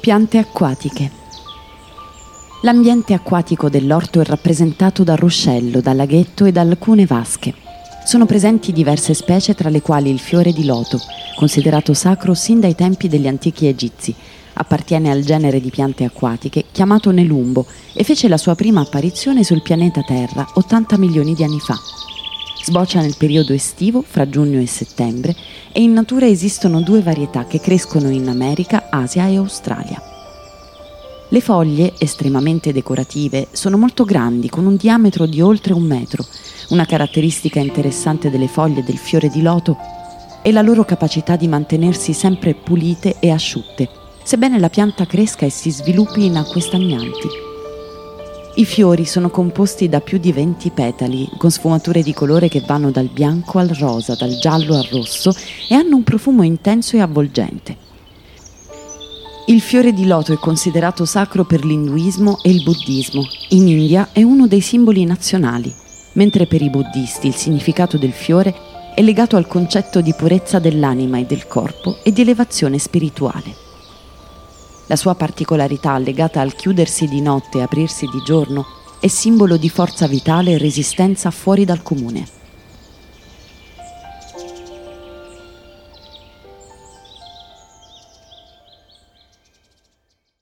Piante acquatiche. L'ambiente acquatico dell'orto è rappresentato dal ruscello, dal laghetto e da alcune vasche. Sono presenti diverse specie tra le quali il fiore di loto, considerato sacro sin dai tempi degli antichi egizi. Appartiene al genere di piante acquatiche chiamato Nelumbo e fece la sua prima apparizione sul pianeta Terra 80 milioni di anni fa. Sboccia nel periodo estivo, fra giugno e settembre, e in natura esistono due varietà che crescono in America, Asia e Australia. Le foglie, estremamente decorative, sono molto grandi, con un diametro di oltre un metro. Una caratteristica interessante delle foglie del fiore di loto è la loro capacità di mantenersi sempre pulite e asciutte, sebbene la pianta cresca e si sviluppi in acque stagnanti. I fiori sono composti da più di 20 petali, con sfumature di colore che vanno dal bianco al rosa, dal giallo al rosso e hanno un profumo intenso e avvolgente. Il fiore di loto è considerato sacro per l'induismo e il buddismo. In India è uno dei simboli nazionali, mentre per i buddisti il significato del fiore è legato al concetto di purezza dell'anima e del corpo e di elevazione spirituale. La sua particolarità legata al chiudersi di notte e aprirsi di giorno è simbolo di forza vitale e resistenza fuori dal comune.